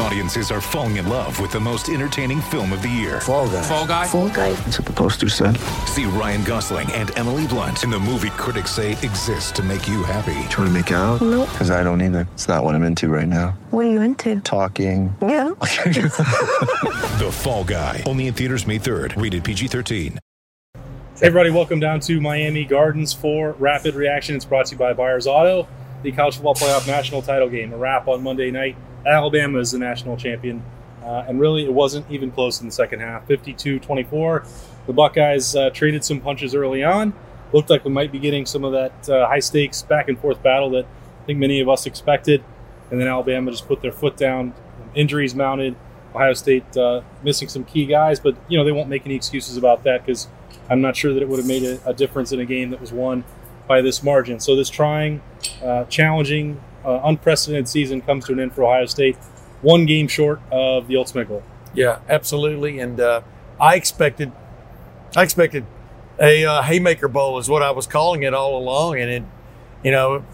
Audiences are falling in love with the most entertaining film of the year. Fall guy. Fall guy. Fall guy. That's what the poster said. See Ryan Gosling and Emily Blunt in the movie critics say exists to make you happy. Trying to make it out? Nope. Because I don't either. It's not what I'm into right now. What are you into? Talking. Yeah. The Fall Guy. Only in theaters May 3rd. Rated PG-13. Hey everybody, welcome down to Miami Gardens for Rapid Reaction. It's brought to you by Buyers Auto, the college football playoff national title game. A wrap on Monday night. Alabama is the national champion, uh, and really it wasn't even close in the second half. 52-24. The Buckeyes uh, traded some punches early on. Looked like we might be getting some of that uh, high stakes back and forth battle that I think many of us expected, and then Alabama just put their foot down. Injuries mounted. Ohio State uh, missing some key guys, but you know they won't make any excuses about that because I'm not sure that it would have made a, a, difference in a game that was won by this margin. So this trying, uh, challenging, uh, unprecedented season comes to an end for Ohio State, one game short of the ultimate goal. Yeah, absolutely. And uh, I expected, I expected a uh, haymaker bowl is what I was calling it all along. And it, you know,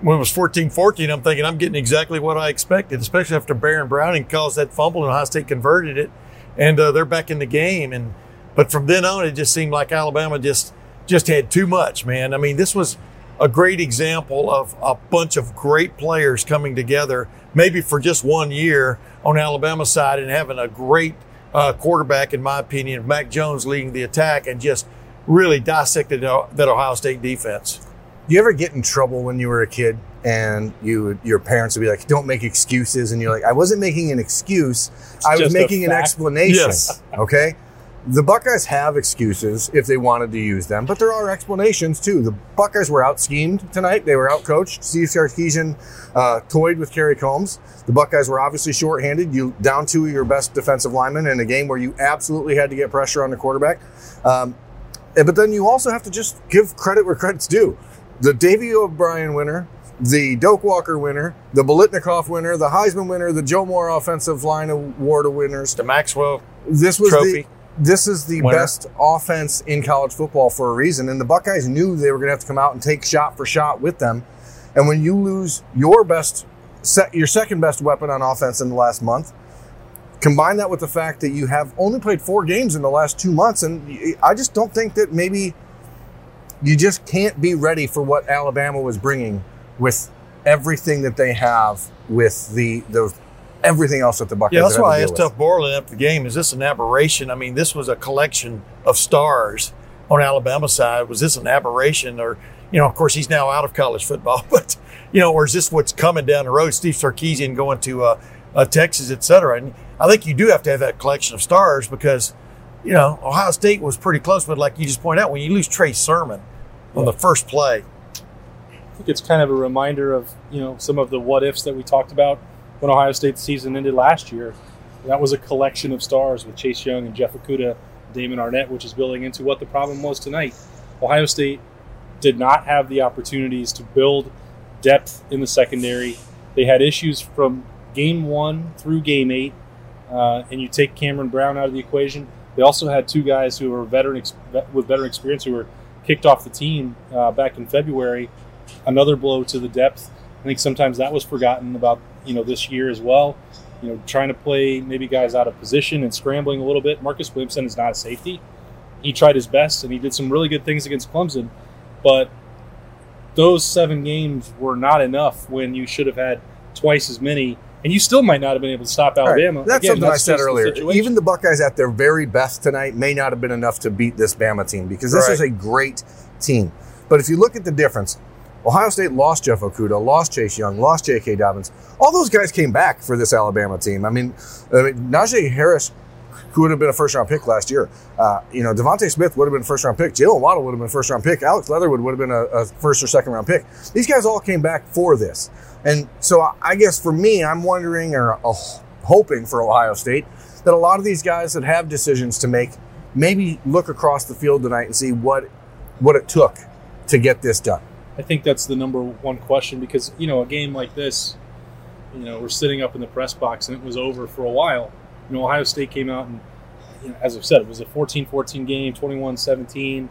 when it was 14-14, I'm thinking I'm getting exactly what I expected, especially after Baron Browning caused that fumble and Ohio State converted it, and uh, they're back in the game. And but from then on, it just seemed like Alabama just just had too much, man. I mean, this was a great example of a bunch of great players coming together, maybe for just one year on Alabama side, and having a great uh, quarterback, in my opinion, Mac Jones leading the attack, and just really dissected that Ohio State defense. You ever get in trouble when you were a kid and you your parents would be like, "Don't make excuses," and you're like, "I wasn't making an excuse. I was making an explanation." Yes. Okay. The Buckeyes have excuses if they wanted to use them, but there are explanations too. The Buckeyes were out schemed tonight. They were out coached. Steve Sarkisian uh, toyed with Kerry Coombs. The Buckeyes were obviously shorthanded. You down two of your best defensive linemen in a game where you absolutely had to get pressure on the quarterback. Um, but then you also have to just give credit where credit's due. The Davy O'Brien winner, the Doak Walker winner, the Biletnikoff winner, the Heisman winner, the Joe Moore Offensive Line Award winners. The Maxwell This was Trophy. the this is the Winner. best offense in college football for a reason, and the Buckeyes knew they were going to have to come out and take shot for shot with them. And when you lose your best, your second best weapon on offense in the last month, combine that with the fact that you have only played four games in the last two months, and I just don't think that maybe you just can't be ready for what Alabama was bringing with everything that they have with the the everything else that the Buckeyes. Yeah, that's why I asked deal Tuf Borland after the game, is this an aberration? I mean, this was a collection of stars on Alabama side. Was this an aberration? Or, you know, of course, he's now out of college football, but, you know, or is this what's coming down the road? Steve Sarkisian going to uh, uh, Texas, et cetera. And I think you do have to have that collection of stars because, you know, Ohio State was pretty close, but like you just pointed out, when you lose Trey Sermon on the first play, I think it's kind of a reminder of you know some of the what ifs that we talked about when Ohio State's season ended last year. That was a collection of stars with Chase Young and Jeff Okudah, Damon Arnette, which is building into what the problem was tonight. Ohio State did not have the opportunities to build depth in the secondary. They had issues from game one through game eight, uh, and you take Cameron Brown out of the equation. They also had two guys who were veteran ex- with veteran experience who were kicked off the team uh, back in February. Another blow to the depth. I think sometimes that was forgotten about you know this year as well. You know, trying to play maybe guys out of position and scrambling a little bit. Marcus Williamson is not a safety. He tried his best and he did some really good things against Clemson, but those seven games were not enough when you should have had twice as many, and you still might not have been able to stop All right, Alabama. That's Again, something I said just the earlier. Even the Buckeyes at their very best tonight may not have been enough to beat this Bama team because this Right. is a great team. But if you look at the difference, Ohio State lost Jeff Okudah, lost Chase Young, lost J.K. Dobbins. All those guys came back for this Alabama team. I mean, I mean Najee Harris, who would have been a first round pick last year, uh, you know, DeVonta Smith would have been a first round pick. Jaylen Waddle would have been a first round pick. Alex Leatherwood would have been a, a first or second round pick. These guys all came back for this. And so I- I guess for me, I'm wondering or uh, hoping for Ohio State that a lot of these guys that have decisions to make maybe look across the field tonight and see what what it took to get this done. I think that's the number one question because you know a game like this, you know, we're sitting up in the press box and it was over for a while. You know, Ohio State came out and you know, as I've said, it was a 14-14 game, 21-17.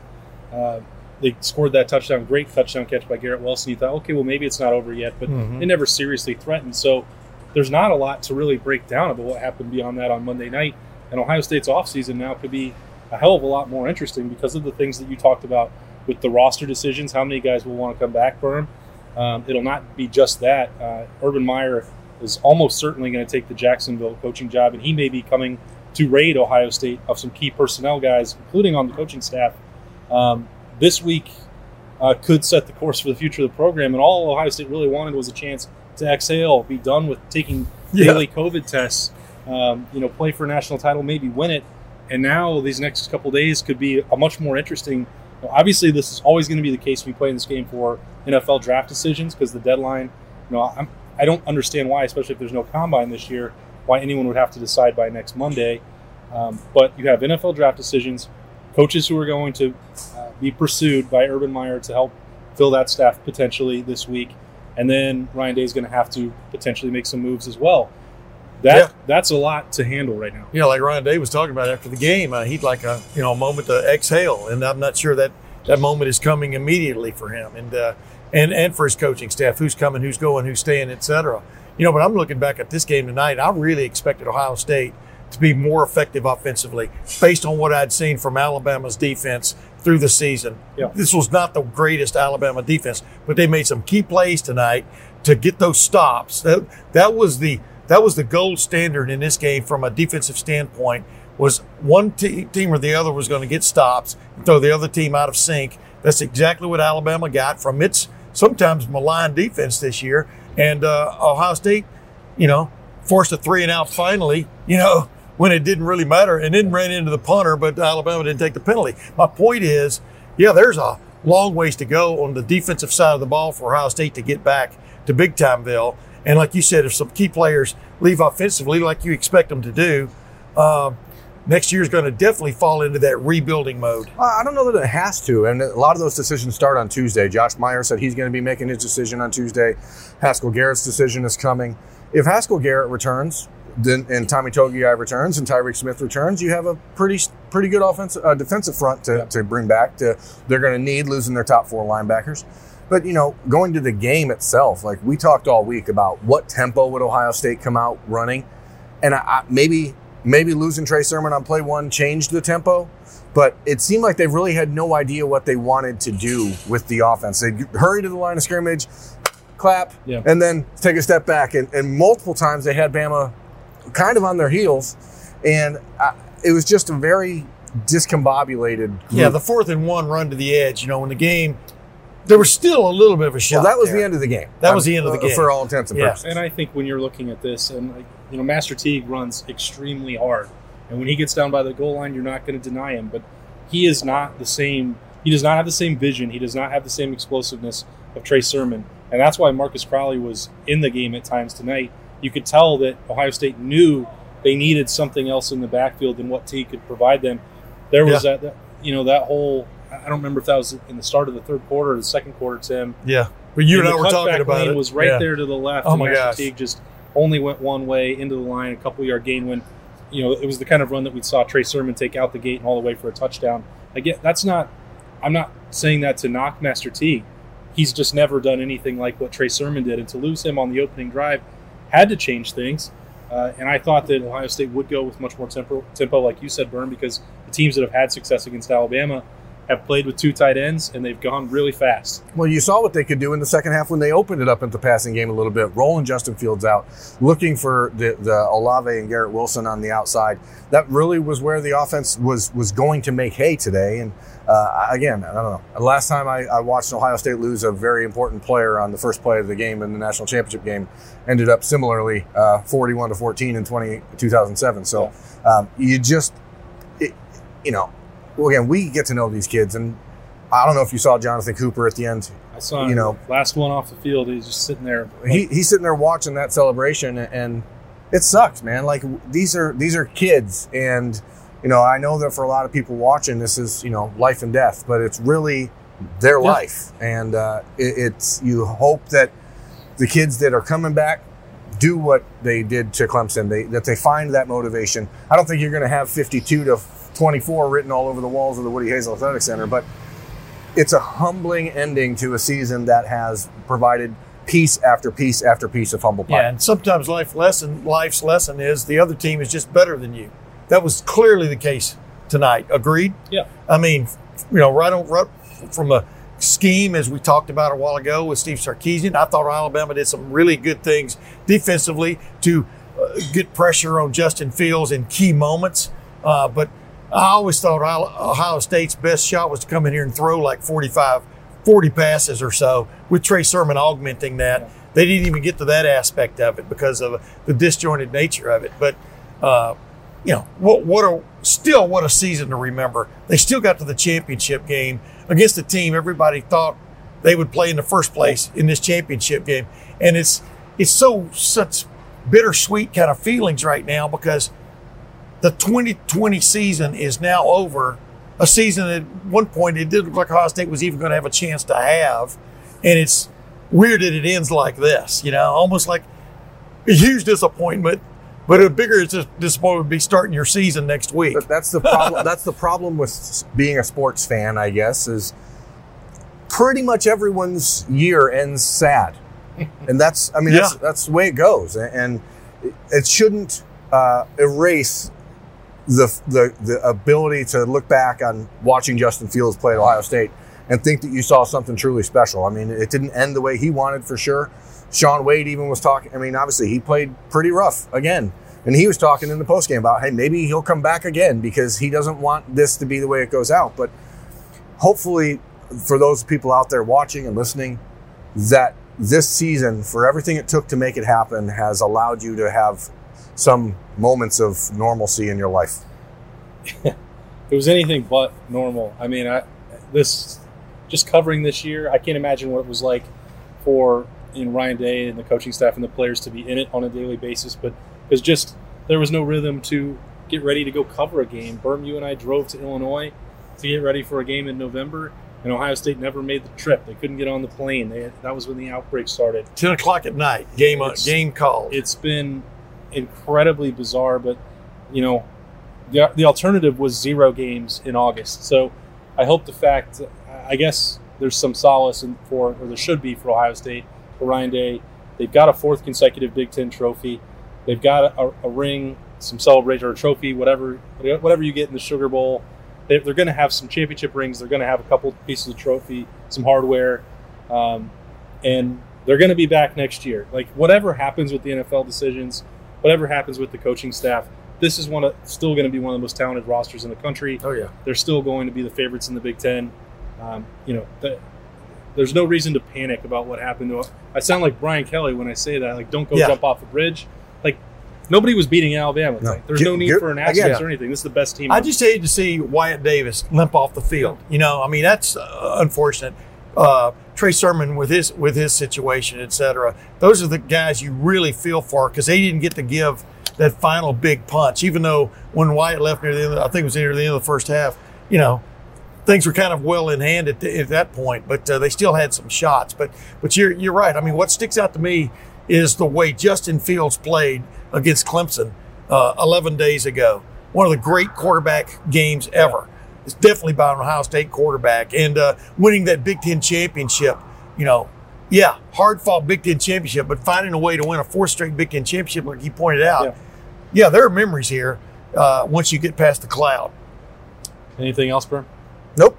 Uh, they scored that touchdown, great touchdown catch by Garrett Wilson. You thought, okay, well maybe it's not over yet, but Mhm. they never seriously threatened. So there's not a lot to really break down about what happened beyond that on Monday night. And Ohio State's offseason now could be a hell of a lot more interesting because of the things that you talked about with the roster decisions. How many guys will want to come back for him? Um, it'll not be just that. Uh, Urban Meyer is almost certainly going to take the Jacksonville coaching job, and he may be coming to raid Ohio State of some key personnel guys, including on the coaching staff. Um, this week uh, could set the course for the future of the program, and all Ohio State really wanted was a chance to exhale, be done with taking Yeah. daily COVID tests, um, you know, play for a national title, maybe win it. And now these next couple days could be a much more interesting. Know, obviously, this is always going to be the case we play in this game for NFL draft decisions because the deadline. You know, I'm, I don't understand why, especially if there's no combine this year, why anyone would have to decide by next Monday. Um, but you have NFL draft decisions, coaches who are going to uh, be pursued by Urban Meyer to help fill that staff potentially this week, and then Ryan Day is going to have to potentially make some moves as well. That Yeah. that's a lot to handle right now. know, like Ryan Day was talking about after the game, uh, he'd like a you know a moment to exhale, and I'm not sure that that moment is coming immediately for him, and uh, and and for his coaching staff, who's coming, who's going, who's staying, etc. You know, but I'm looking back at this game tonight. I really expected Ohio State to be more effective offensively, based on what I'd seen from Alabama's defense through the season. Yeah. This was not the greatest Alabama defense, but they made some key plays tonight to get those stops. That that was the that was the gold standard in this game from a defensive standpoint. Was one te- team or the other was going to get stops and throw the other team out of sync. That's exactly what Alabama got from its sometimes maligned defense this year. And uh, Ohio State, you know, forced a three and out finally. You know, when it didn't really matter, and then ran into the punter, but Alabama didn't take the penalty. My point is, yeah, there's a long ways to go on the defensive side of the ball for Ohio State to get back to big timeville. And like you said, if some key players leave offensively, like you expect them to do, um, next is going to definitely fall into that rebuilding mode. Uh, I don't know that it has to. And a lot of those decisions start on Tuesday. Josh Meyer said he's going to be making his decision on Tuesday. Haskell Garrett's decision is coming. If Haskell Garrett returns, then and Tommy Togiai returns and Tyreke Smith returns, you have a pretty pretty good offensive uh, defensive front to, to bring back. To they're going to need losing their top four linebackers. But you know, going to the game itself, like we talked all week about what tempo would Ohio State come out running, and I, I, maybe maybe losing Trey Sermon on play one changed the tempo, but it seemed like they really had no idea what they wanted to do with the offense. They hurry to the line of scrimmage, clap, Yeah. and then take a step back. And, and multiple times they had Bama kind of on their heels, and uh, it was just a very discombobulated. Group. Yeah, the fourth and one run to the edge. You know, in the game, there was still a little bit of a shot. well, that was there. the end of the game. That was the end of the Uh, game. for all intents and Yeah. purposes. And I think when you're looking at this, and like, you know, Master Teague runs extremely hard, and when he gets down by the goal line, you're not going to deny him. But he is not the same. He does not have the same vision. He does not have the same explosiveness of Trey Sermon, and that's why Marcus Crowley was in the game at times tonight. You could tell that Ohio State knew they needed something else in the backfield than what Teague could provide them. There was that, that, you know, that whole. I don't remember if that was in the start of the third quarter or the second quarter, Tim. Yeah, but you and I were talking about it. was right Yeah. there to the left. Oh my Master gosh. Teague just only went one way into the line, a couple yard gain when, you know, it was the kind of run that we saw Trey Sermon take out the gate and all the way for a touchdown. Again, that's not. I'm not saying that to knock Master Teague. He's just never done anything like what Trey Sermon did, and to lose him on the opening drive had to change things. Uh, and I thought that Ohio State would go with much more tempo, tempo, like you said, Burn, because the teams that have had success against Alabama have played with two tight ends and they've gone really fast. Well, you saw what they could do in the second half when they opened it up into the passing game a little bit, rolling Justin Fields out, looking for the, the Olave and Garrett Wilson on the outside. That really was where the offense was was going to make hay today. And uh, again, I don't know. The Last time I, I watched Ohio State lose a very important player on the first play of the game in the national championship game, ended up similarly uh, 41 to 14 in 20, 2007. So um, you just, it, you know, well, again, we get to know these kids, and I don't know if you saw Jonathan Cooper at the end I saw You know- last one off the field. He's just sitting there. he, he's sitting there watching that celebration and it sucks man like these are these are kids and you know i know that for a lot of people watching this is you know life and death but it's really their life and uh, it, it's you hope that the kids that are coming back do what they did to Clemson. They that they find that motivation. I don't think you're going to have 52 to 24 written all over the walls of the Woody Hayes Athletic Center, but it's a humbling ending to a season that has provided piece after piece after piece of humble pie. Yeah, and sometimes life lesson, life's lesson is the other team is just better than you. That was clearly the case tonight. Agreed. Yeah. I mean, you know, right on right from a scheme as we talked about a while ago with Steve Sarkisian, I thought Alabama did some really good things defensively to uh, get pressure on Justin Fields in key moments. Uh, but I always thought Ohio State's best shot was to come in here and throw like 45, 40 passes or so with Trey Sermon augmenting that. They didn't even get to that aspect of it because of the disjointed nature of it. But, uh, you know, what, what a, still what a season to remember. They still got to the championship game against a team everybody thought they would play in the first place in this championship game. And it's, it's so, such bittersweet kind of feelings right now because the 2020 season is now over. A season at one point it didn't look like Ohio State was even going to have a chance to have. And it's weird that it ends like this, you know, almost like a huge disappointment. But a bigger disappointment would be starting your season next week. But that's the problem. that's the problem with being a sports fan, I guess, is pretty much everyone's year ends sad, and that's I mean that's that's the way it goes, and it shouldn't uh, erase the, the the ability to look back on watching Justin Fields play at Ohio State and think that you saw something truly special. I mean, it didn't end the way he wanted for sure. Shaun Wade even was talking. I mean, obviously he played pretty rough again, and he was talking in the postgame about, hey, maybe he'll come back again because he doesn't want this to be the way it goes out. But hopefully, for those people out there watching and listening, that this season, for everything it took to make it happen, has allowed you to have some moments of normalcy in your life. it was anything but normal. I mean, I this just covering this year, I can't imagine what it was like for in Ryan Day and the coaching staff and the players to be in it on a daily basis. But because just there was no rhythm to get ready to go cover a game. Berm, you and I drove to Illinois to get ready for a game in November, and Ohio State never made the trip. They couldn't get on the plane. They that was when the outbreak started. 10 o'clock at night, game, uh, It's- game call. It's been incredibly bizarre, but you know, the, the alternative was zero games in August. So I hope the fact, I guess there's some solace in for, or there should be for Ohio State, for Ryan Day. They've got a fourth consecutive Big Ten trophy. They've got a, a ring, some celebration or a trophy, whatever, whatever you get in the Sugar Bowl. They, they're going to have some championship rings. They're going to have a couple pieces of trophy, some hardware, um, and they're going to be back next year. Like whatever happens with the NFL decisions, whatever happens with the coaching staff, this is one of still going to be one of the most talented rosters in the country. oh, yeah. They're still going to be the favorites in the Big Ten. Um, you know, the, there's no reason to panic about what happened to. him. I sound like Brian Kelly when I say that. Like, don't go Yeah. jump off the bridge. Like, nobody was beating Alabama. No. like, there's Get- no need get- for an asterisk or anything. This is the best team. I on- just hate to see Wyatt Davis limp off the field. You know, I mean that's uh, unfortunate. Uh, Trey Sermon with his with his situation, et cetera. Those are the guys you really feel for because they didn't get to give that final big punch. Even though when Wyatt left near the end, I think it was near the end of the first half. You know, things were kind of well in hand at, at that point, but uh, they still had some shots. But but you're you're right. I mean, what sticks out to me is the way Justin Fields played against Clemson uh, 11 days ago. One of the great quarterback games ever. It's definitely by an Ohio State quarterback, and uh, winning that Big Ten championship. You know, yeah, hard fought Big Ten championship, but finding a way to win a four straight Big Ten championship, like you pointed out. Yeah. Yeah, there are memories here uh, once you get past the cloud. Anything else, Berm? Nope.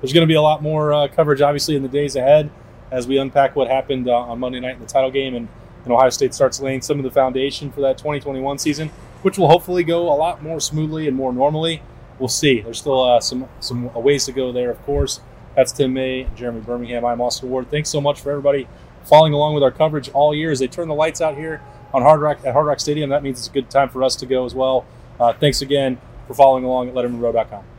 There's going to be a lot more uh, coverage, obviously, in the days ahead as we unpack what happened uh, on Monday night in the title game, and, and Ohio State starts laying some of the foundation for that 2021 season, which will hopefully go a lot more smoothly and more normally. We'll see. There's still uh, some some ways to go there, of course. That's Tim May, Jeremy Birmingham. I'm Austin Ward. Thanks so much for everybody following along with our coverage all year as they turn the lights out here on Hard Rock at Hard Rock Stadium. That means it's a good time for us to go as well. Uh, thanks again for following along at LettermenRow.com.